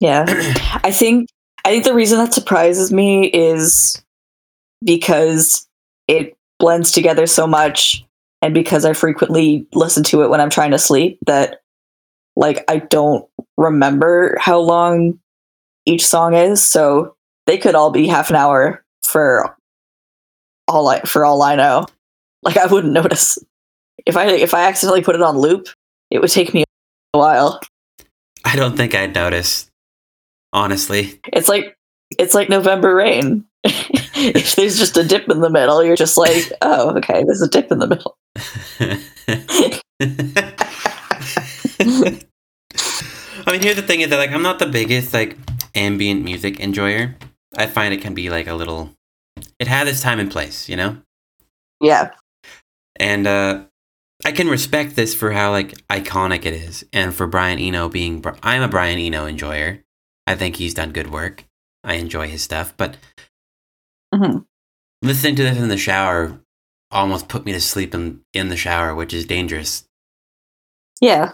Speaker 1: Yeah. I think I think the reason that surprises me is because it blends together so much and because I frequently listen to it when I'm trying to sleep that like I don't remember how long each song is, so they could all be half an hour for all I for all I know. Like I wouldn't notice. If I if I accidentally put it on loop, it would take me a while.
Speaker 2: I don't think I'd notice, honestly.
Speaker 1: It's like it's like November rain. if there's just a dip in the middle, you're just like, oh, okay, there's a dip in the middle.
Speaker 2: I mean, here's the thing: is that like I'm not the biggest like ambient music enjoyer. I find it can be like a little. It has its time and place, you know.
Speaker 1: Yeah,
Speaker 2: and uh I can respect this for how like iconic it is, and for Brian Eno being. I'm a Brian Eno enjoyer. I think he's done good work. I enjoy his stuff, but
Speaker 1: Mhm.
Speaker 2: listening to this in the shower almost put me to sleep in in the shower, which is dangerous.
Speaker 1: yeah.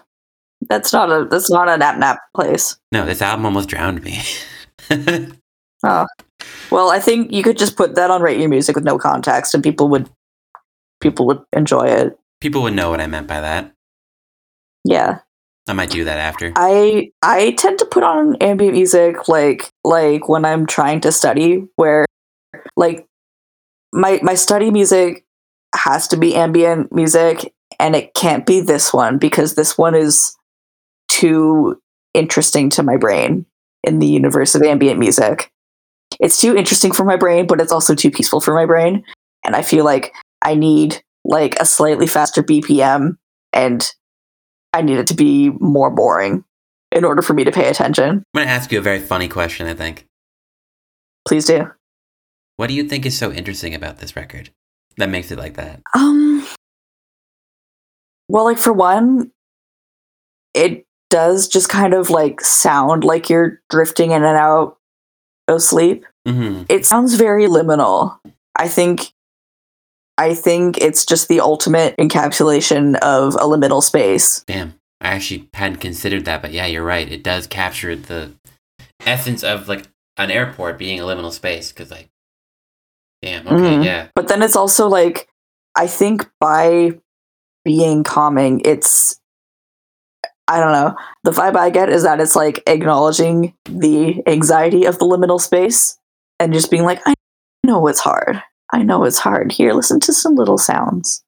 Speaker 1: That's not a that's not a nap nap place.
Speaker 2: No, this album almost drowned me.
Speaker 1: Oh, well, I think you could just put that on rate your music with no context, and people would people would enjoy it.
Speaker 2: People would know what I meant by that.
Speaker 1: Yeah,
Speaker 2: I might do that after.
Speaker 1: I I tend to put on ambient music like like when I'm trying to study, where like my my study music has to be ambient music, and it can't be this one because this one is too interesting to my brain in the universe of ambient music. It's too interesting for my brain, but it's also too peaceful for my brain, and I feel like I need like a slightly faster BPM and I need it to be more boring in order for me to pay attention.
Speaker 2: I'm going to ask you a very funny question, I think.
Speaker 1: Please do.
Speaker 2: What do you think is so interesting about this record that makes it like that?
Speaker 1: Um well like for one it does just kind of like sound like you're drifting in and out of sleep.
Speaker 2: hmm
Speaker 1: It sounds very liminal. I think I think it's just the ultimate encapsulation of a liminal space.
Speaker 2: Damn. I actually hadn't considered that, but yeah, you're right. It does capture the essence of like an airport being a liminal space because like, damn, okay,
Speaker 1: Mhm.
Speaker 2: yeah,
Speaker 1: But then it's also like I think by being calming, it's I don't know. The vibe I get is that it's like acknowledging the anxiety of the liminal space and just being like, I know it's hard. I know it's hard. Here, listen to some little sounds.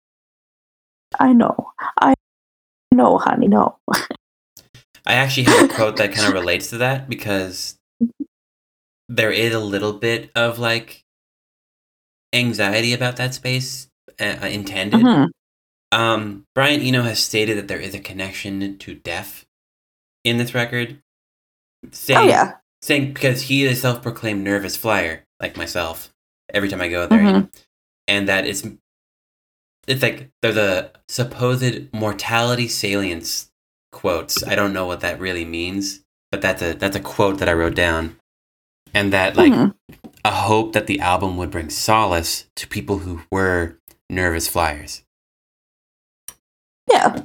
Speaker 1: I know. I know, honey, no.
Speaker 2: I actually have a quote that kind of relates to that because there is a little bit of like anxiety about that space uh, uh, intended.
Speaker 1: Mhm.
Speaker 2: Um, Brian Eno has stated that there is a connection to death in this record. Saying,
Speaker 1: Oh yeah.
Speaker 2: saying because he is a self-proclaimed nervous flyer like myself every time I go there,
Speaker 1: Mhm.
Speaker 2: know, and that it's it's like there's a supposed mortality salience quotes. I don't know what that really means, but that's a that's a quote that I wrote down, and that like
Speaker 1: Mhm.
Speaker 2: a hope that the album would bring solace to people who were nervous flyers.
Speaker 1: Yeah.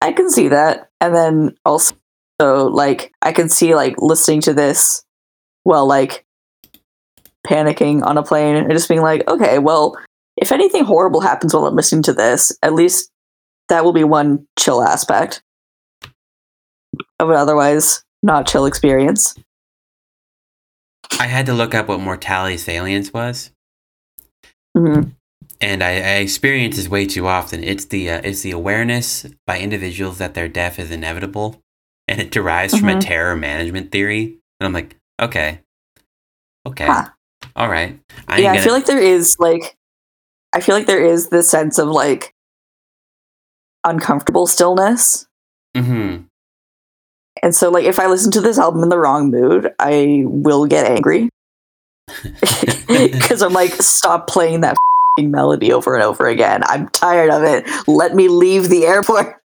Speaker 1: I can see that. And then also like I can see like listening to this while like panicking on a plane and just being like, okay, well, if anything horrible happens while I'm listening to this, at least that will be one chill aspect of an otherwise not chill experience.
Speaker 2: I had to look up what mortality salience was,
Speaker 1: Mhm.
Speaker 2: and I, I experience this way too often. It's the uh, it's the awareness by individuals that their death is inevitable, and it derives from a
Speaker 1: Mhm.
Speaker 2: terror management theory. And I'm like, okay, okay,
Speaker 1: Huh.
Speaker 2: All right. I
Speaker 1: Yeah, I feel like there is like I feel like there is this sense of like uncomfortable stillness
Speaker 2: hmm
Speaker 1: And so, like, if I listen to this album in the wrong mood, I will get angry because I'm like, stop playing that fing melody over and over again. I'm tired of it. Let me leave the airport.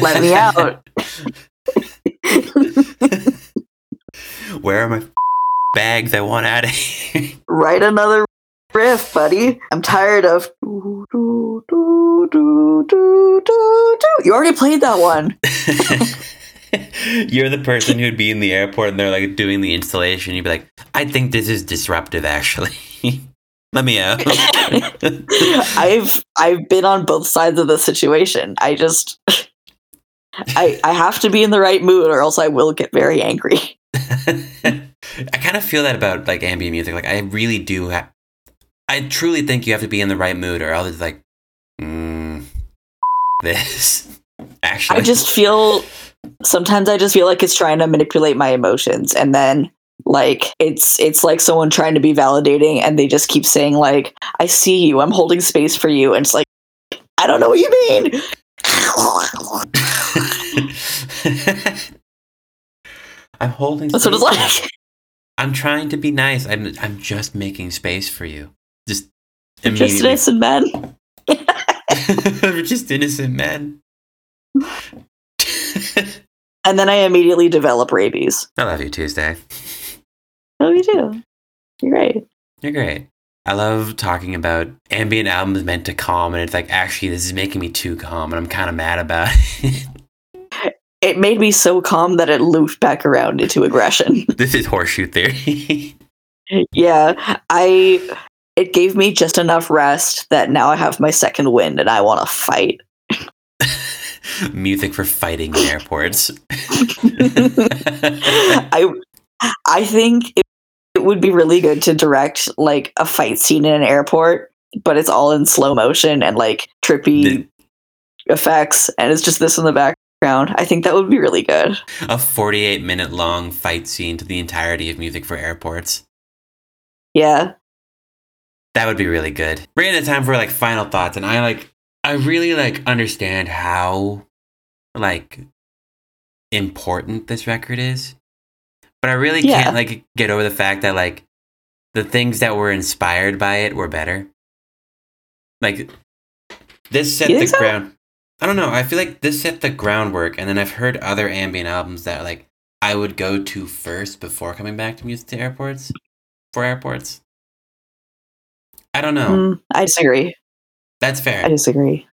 Speaker 1: Let me out.
Speaker 2: Where are my bags? I want out of here.
Speaker 1: Write another riff, buddy. I'm tired of. do, do, do, do, do, do, do. You already played that one.
Speaker 2: You're the person who'd be in the airport and they're like doing the installation. You'd be like, I think this is disruptive, actually. Let me out.
Speaker 1: I've I've been on both sides of the situation. I just I I have to be in the right mood or else I will get very angry.
Speaker 2: I kind of feel that about like ambient music. Like I really do. Ha- I truly think you have to be in the right mood, or else it's like, mm, this. Actually,
Speaker 1: I just feel sometimes I just feel like it's trying to manipulate my emotions and then like it's it's like someone trying to be validating and they just keep saying like I see you, I'm holding space for you and it's like I don't know what you mean.
Speaker 2: I'm holding.
Speaker 1: That's what it's like.
Speaker 2: I'm trying to be nice. I'm. I'm just making space for you. Just
Speaker 1: Just innocent men.
Speaker 2: We're just innocent men.
Speaker 1: And then I immediately develop rabies.
Speaker 2: I love you, Tuesday.
Speaker 1: Oh you do. You're great.
Speaker 2: You're great. I love talking about ambient albums meant to calm, and it's like actually this is making me too calm, and I'm kind of mad about it.
Speaker 1: It made me so calm that it looped back around into aggression.
Speaker 2: this is horseshoe theory.
Speaker 1: yeah. I it gave me just enough rest that now I have my second wind and I want to fight.
Speaker 2: Music for fighting in airports.
Speaker 1: I I think it, it would be really good to direct like a fight scene in an airport, but it's all in slow motion and like trippy
Speaker 2: The-
Speaker 1: effects, and it's just this in the background. I think that would be really good.
Speaker 2: a 48 minute long fight scene to the entirety of music for airports.
Speaker 1: Yeah.
Speaker 2: That would be really good. We're in a time for like final thoughts, and I like I really like understand how like important this record is. But I really
Speaker 1: Yeah.
Speaker 2: can't like get over the fact that like the things that were inspired by it were better. Like this set the
Speaker 1: so?
Speaker 2: ground. I don't know. I feel like this set the groundwork, and then I've heard other ambient albums that like I would go to first before coming back to music to airports for airports. I don't know.
Speaker 1: Mm, I disagree.
Speaker 2: That's fair.
Speaker 1: I disagree.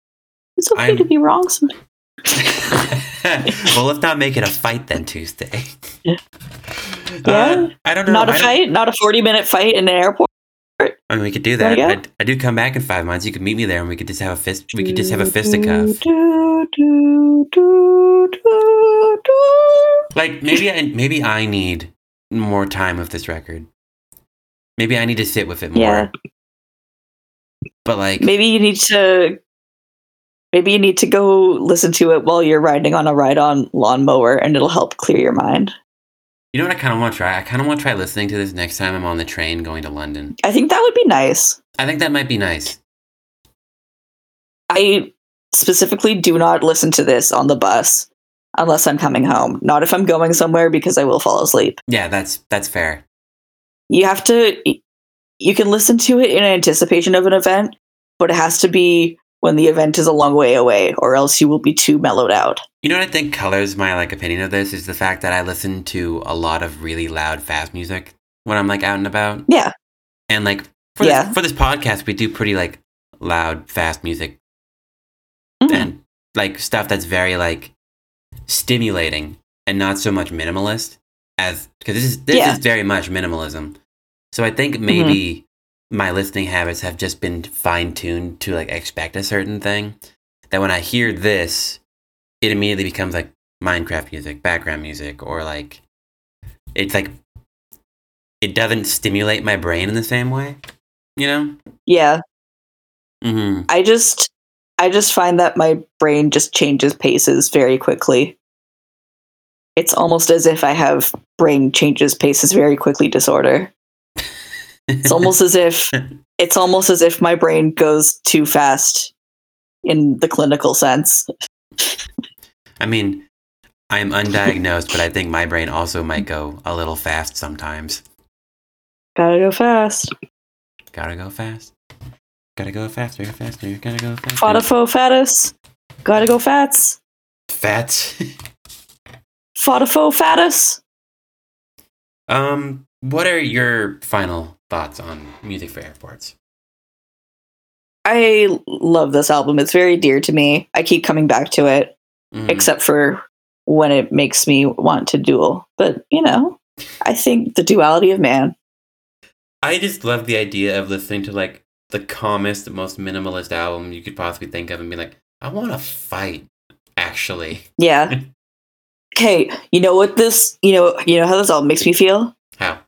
Speaker 1: It's okay
Speaker 2: I'm-
Speaker 1: to be wrong sometimes.
Speaker 2: well, let's not make it a fight then Tuesday.
Speaker 1: Yeah.
Speaker 2: Uh, I don't know.
Speaker 1: not a fight, not a forty-minute fight in an airport.
Speaker 2: I mean, we could do that. I, I do come back in five months. You could meet me there, and we could just have a fist. We could just have a fisticuff. Like maybe I maybe I need more time with this record. Maybe I need to sit with it more.
Speaker 1: Yeah.
Speaker 2: But like,
Speaker 1: Maybe you need to. Maybe you need to go listen to it while you're riding on a ride-on lawnmower, and it'll help clear your mind.
Speaker 2: You know what I kind of want to try? I kind of want to try listening to this next time I'm on the train going to London.
Speaker 1: I think that would be nice.
Speaker 2: I think that might be nice.
Speaker 1: I specifically do not listen to this on the bus unless I'm coming home. Not if I'm going somewhere because I will fall asleep.
Speaker 2: Yeah, that's that's fair.
Speaker 1: You have to you can listen to it in anticipation of an event, but it has to be when the event is a long way away or else you will be too mellowed out.
Speaker 2: You know what I think colors my like opinion of this is the fact that I listen to a lot of really loud fast music when I'm like out and about.
Speaker 1: Yeah.
Speaker 2: And like for
Speaker 1: Yeah.
Speaker 2: this, for this podcast, we do pretty like loud fast music
Speaker 1: Mhm.
Speaker 2: and like stuff that's very like stimulating and not so much minimalist as because this is this
Speaker 1: Yeah.
Speaker 2: is very much minimalism. So I think maybe my listening habits have just been fine tuned to like expect a certain thing. That when I hear this, it immediately becomes like Minecraft music, background music, or like it's like it doesn't stimulate my brain in the same way. You know?
Speaker 1: Yeah,
Speaker 2: hmm
Speaker 1: I just I just find that my brain just changes paces very quickly. It's almost as if I have brain changes paces very quickly disorder. It's almost as if it's almost as if my brain goes too fast in the clinical sense.
Speaker 2: I mean, I'm undiagnosed, but I think my brain also might go a little fast sometimes.
Speaker 1: Gotta go fast.
Speaker 2: Gotta go fast. Gotta go faster, go faster. Gotta go faster.
Speaker 1: Fodafo fatus. Gotta go fats.
Speaker 2: Fats.
Speaker 1: Fodafo fatus.
Speaker 2: um, what are your final thoughts on music for airports?
Speaker 1: I love this album. It's very dear to me. I keep coming back to it,
Speaker 2: Mhm.
Speaker 1: except for when it makes me want to duel. But, you know, I think the duality of man.
Speaker 2: I just love the idea of listening to like the calmest, most minimalist album you could possibly think of and be like, I want to fight, actually.
Speaker 1: Yeah. Okay, you know what this, you know, you know how this album makes me feel?
Speaker 2: How?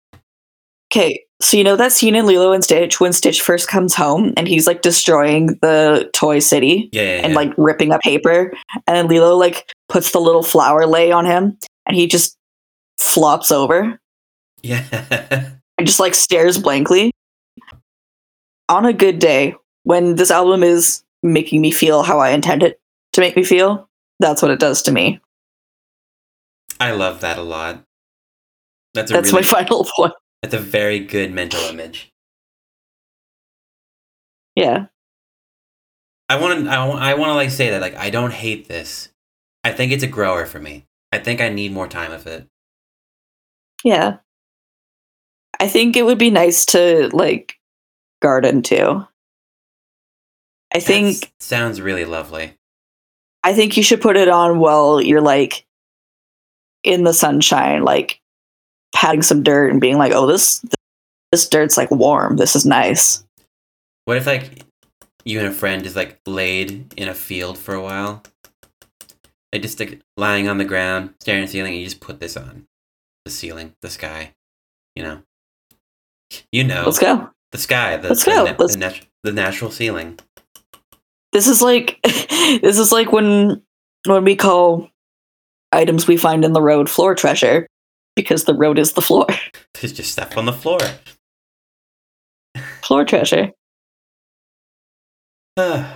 Speaker 1: Okay, so you know that scene in Lilo and Stitch when Stitch first comes home and he's like destroying the toy city
Speaker 2: Yeah, yeah,
Speaker 1: and
Speaker 2: yeah.
Speaker 1: like ripping up paper, and Lilo like puts the little flower lei on him, and he just flops over
Speaker 2: yeah.
Speaker 1: and just like stares blankly. On a good day, when this album is making me feel how I intend it to make me feel, that's what it does to me.
Speaker 2: I love that a lot. That's a
Speaker 1: That's
Speaker 2: really,
Speaker 1: my final point.
Speaker 2: That's a very good mental image.
Speaker 1: Yeah.
Speaker 2: I want to I want, to like say that like I don't hate this. I think it's a grower for me. I think I need more time with it.
Speaker 1: Yeah. I think it would be nice to like garden too. I think
Speaker 2: sounds really lovely.
Speaker 1: I think you should put it on while you're like in the sunshine, like patting some dirt and being like, "Oh, this this dirt's like warm. This is nice."
Speaker 2: What if like you and a friend is like laid in a field for a while? They just like lying on the ground, staring at the ceiling, and you just put this on the ceiling, the sky. You know, you know,
Speaker 1: Let's go.
Speaker 2: the sky, the
Speaker 1: Let's go.
Speaker 2: na-
Speaker 1: Let's-
Speaker 2: the, nat- the natural ceiling.
Speaker 1: This is like this is like when when we call items we find in the road floor treasure because the road is the floor.
Speaker 2: There's just stuff on the floor.
Speaker 1: floor treasure.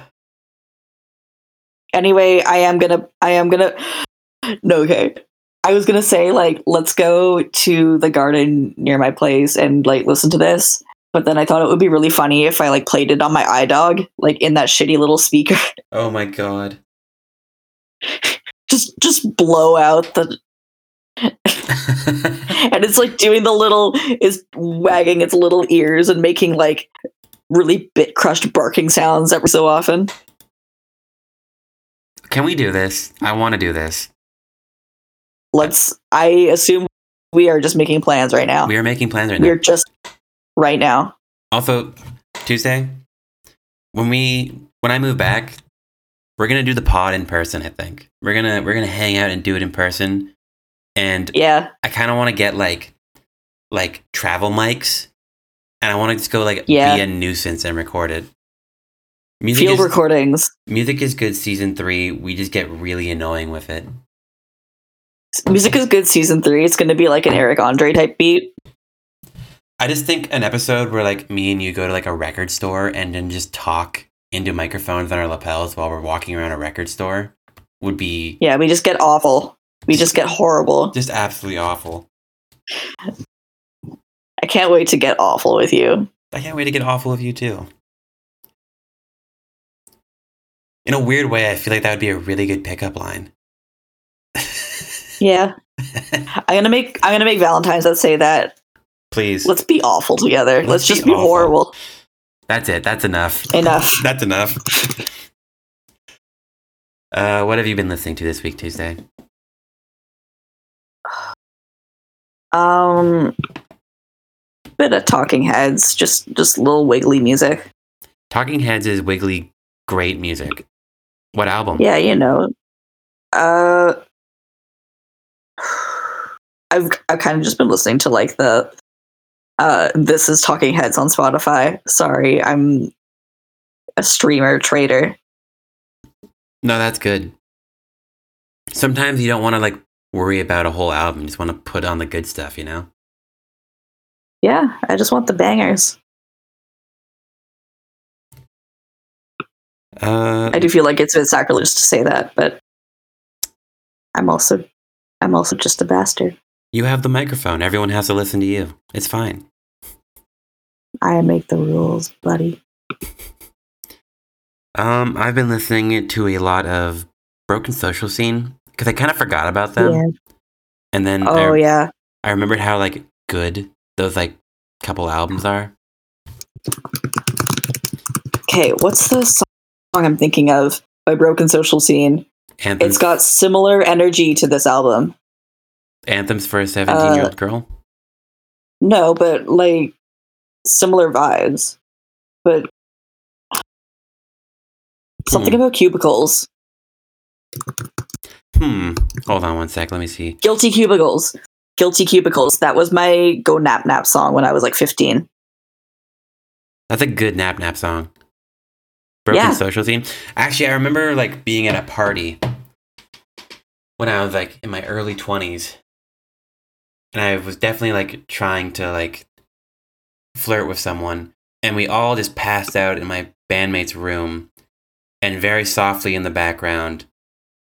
Speaker 1: Anyway i am gonna i am gonna no okay i was gonna say like let's go to the garden near my place and like listen to this but then i thought it would be really funny if i like played it on my idog like in that shitty little speaker
Speaker 2: oh my god.
Speaker 1: just just blow out the and it's like doing the little is wagging its little ears and making like really bit crushed barking sounds every so often
Speaker 2: Can we do this? I want to do this.
Speaker 1: let's i assume we are just making plans right now.
Speaker 2: We are making plans right now.
Speaker 1: We're just right now.
Speaker 2: Also, Tuesday, when we when I move back, we're gonna do the pod in person. I think we're gonna we're gonna hang out and do it in person. And
Speaker 1: Yeah.
Speaker 2: I kind of want to get like like travel mics, and I want to just go like
Speaker 1: Yeah.
Speaker 2: be a nuisance and record it. Music
Speaker 1: Field
Speaker 2: is,
Speaker 1: recordings.
Speaker 2: music is good. Season three, we just get really annoying with it.
Speaker 1: Music is good season three. It's gonna be like an Eric Andre type beat.
Speaker 2: I just think an episode where like me and you go to like a record store and then just talk into microphones on our lapels while we're walking around a record store would be
Speaker 1: Yeah, we just get awful. We just get horrible.
Speaker 2: just absolutely awful.
Speaker 1: I can't wait to get awful with you.
Speaker 2: I can't wait to get awful with you too. In a weird way, I feel like that would be a really good pickup line.
Speaker 1: Yeah. I'm gonna make I'm gonna make Valentine's that say that.
Speaker 2: Please.
Speaker 1: Let's be awful together. Let's,
Speaker 2: Let's
Speaker 1: just
Speaker 2: be
Speaker 1: be horrible.
Speaker 2: That's it. That's enough.
Speaker 1: Enough.
Speaker 2: That's enough. uh, what have you been listening to this week, Tuesday?
Speaker 1: Um bit of talking heads, just just little wiggly music.
Speaker 2: Talking Heads is wiggly, great music. What album?
Speaker 1: Yeah, you know. Uh I've I've kind of just been listening to like the uh this is talking heads on Spotify. Sorry, I'm a streamer trader.
Speaker 2: No, that's good. Sometimes you don't want to like worry about a whole album. You just want to put on the good stuff, you know?
Speaker 1: Yeah, I just want the bangers.
Speaker 2: Uh,
Speaker 1: I do feel like it's a bit sacrilegious to say that, but I'm also I'm also just a bastard.
Speaker 2: you have the microphone. Everyone has to listen to you. It's fine.
Speaker 1: I make the rules, buddy.
Speaker 2: Um, I've been listening to a lot of Broken Social Scene because I kind of forgot about them.
Speaker 1: yeah.
Speaker 2: And then
Speaker 1: Oh
Speaker 2: I,
Speaker 1: yeah.
Speaker 2: I remembered how like good those like couple albums are.
Speaker 1: Okay, what's the song I'm thinking of by Broken Social Scene?
Speaker 2: Anthems,
Speaker 1: It's got similar energy to this album.
Speaker 2: anthems for a seventeen-year-old
Speaker 1: Uh,
Speaker 2: girl.
Speaker 1: No, but like similar vibes. But something
Speaker 2: Hmm.
Speaker 1: about cubicles.
Speaker 2: Hmm. Hold on one sec. Let me see.
Speaker 1: Guilty cubicles. Guilty cubicles. That was my go nap nap song when I was like 15.
Speaker 2: That's a good nap nap song. Broken
Speaker 1: Yeah.
Speaker 2: social scene. Actually, I remember like being at a party when I was like in my early twenties, and I was definitely like trying to like flirt with someone, and we all just passed out in my bandmate's room, and very softly in the background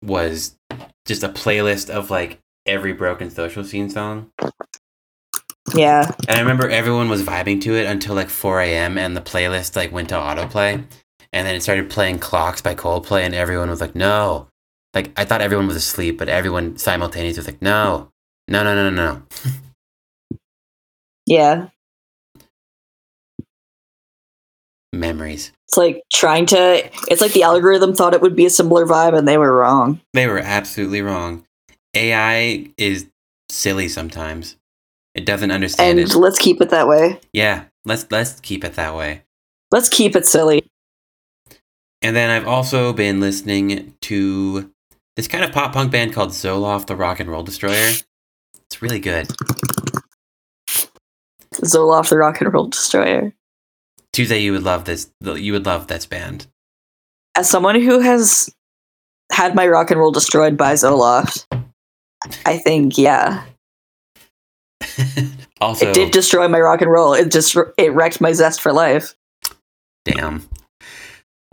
Speaker 2: was just a playlist of like every broken social scene song.
Speaker 1: Yeah.
Speaker 2: And I remember everyone was vibing to it until like 4 a.m. and the playlist like went to autoplay. And then it started playing Clocks by Coldplay and everyone was like, no. Like I thought everyone was asleep, but everyone simultaneously was like, no, no, no, no, no, no.
Speaker 1: Yeah.
Speaker 2: Memories.
Speaker 1: It's like trying to it's like the algorithm thought it would be a similar vibe and they were wrong.
Speaker 2: They were absolutely wrong. AI is silly sometimes. It doesn't understand
Speaker 1: And
Speaker 2: it.
Speaker 1: let's keep it that way.
Speaker 2: Yeah, let's let's keep it that way.
Speaker 1: Let's keep it silly.
Speaker 2: And then I've also been listening to this kind of pop punk band called Zoloft the Rock and Roll Destroyer. It's really good.
Speaker 1: Zoloft the Rock and Roll Destroyer.
Speaker 2: Tuesday, you would love this. You would love this band.
Speaker 1: As someone who has had my rock and roll destroyed by Zoloft, I think yeah,
Speaker 2: also,
Speaker 1: it did destroy my rock and roll. It just it wrecked my zest for life.
Speaker 2: damn.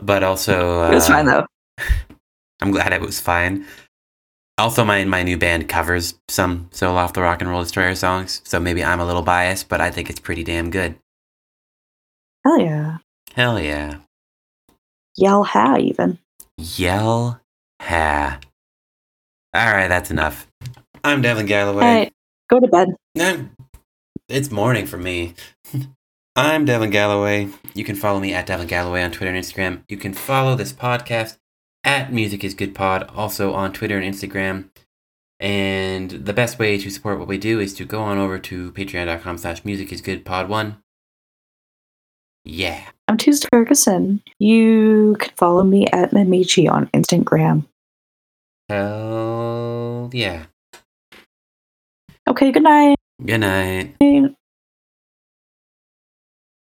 Speaker 2: But also, uh,
Speaker 1: It was fine though.
Speaker 2: I'm glad it was fine. Also, my my new band covers some Zoloft the Rock and Roll Destroyer songs, so maybe I'm a little biased, but I think it's pretty damn good.
Speaker 1: Hell yeah,
Speaker 2: Hell yeah!
Speaker 1: yell ha even.
Speaker 2: Yell ha! All right, that's enough. I'm Devin Galloway.
Speaker 1: All right, go to bed.
Speaker 2: No, it's morning for me. I'm Devin Galloway. You can follow me at Devin Galloway on Twitter and Instagram. You can follow this podcast at Music is Good Pod, also on Twitter and Instagram. And the best way to support what we do is to go on over to patreon.com slash music is good pod one. Yeah.
Speaker 1: I'm Tuesday Ferguson. You can follow me at Mamichi on Instagram.
Speaker 2: Hell yeah.
Speaker 1: Okay, good night.
Speaker 2: Good night.